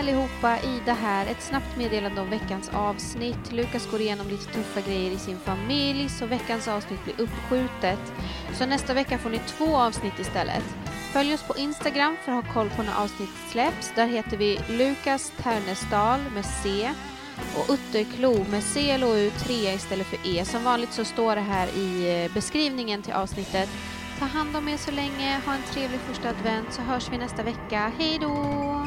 allihopa, Ida här. Ett snabbt meddelande om veckans avsnitt. Lukas går igenom lite tuffa grejer i sin familj så veckans avsnitt blir uppskjutet. Så nästa vecka får ni två avsnitt istället. Följ oss på Instagram för att ha koll på när avsnitt släpps. Där heter vi Lukas Ternestal med C och Utterklo med C L O U 3 istället för E. Som vanligt så står det här i eh, beskrivningen till avsnittet. Ta hand om er så länge, ha en trevlig första advent så hörs vi nästa vecka. Hej då!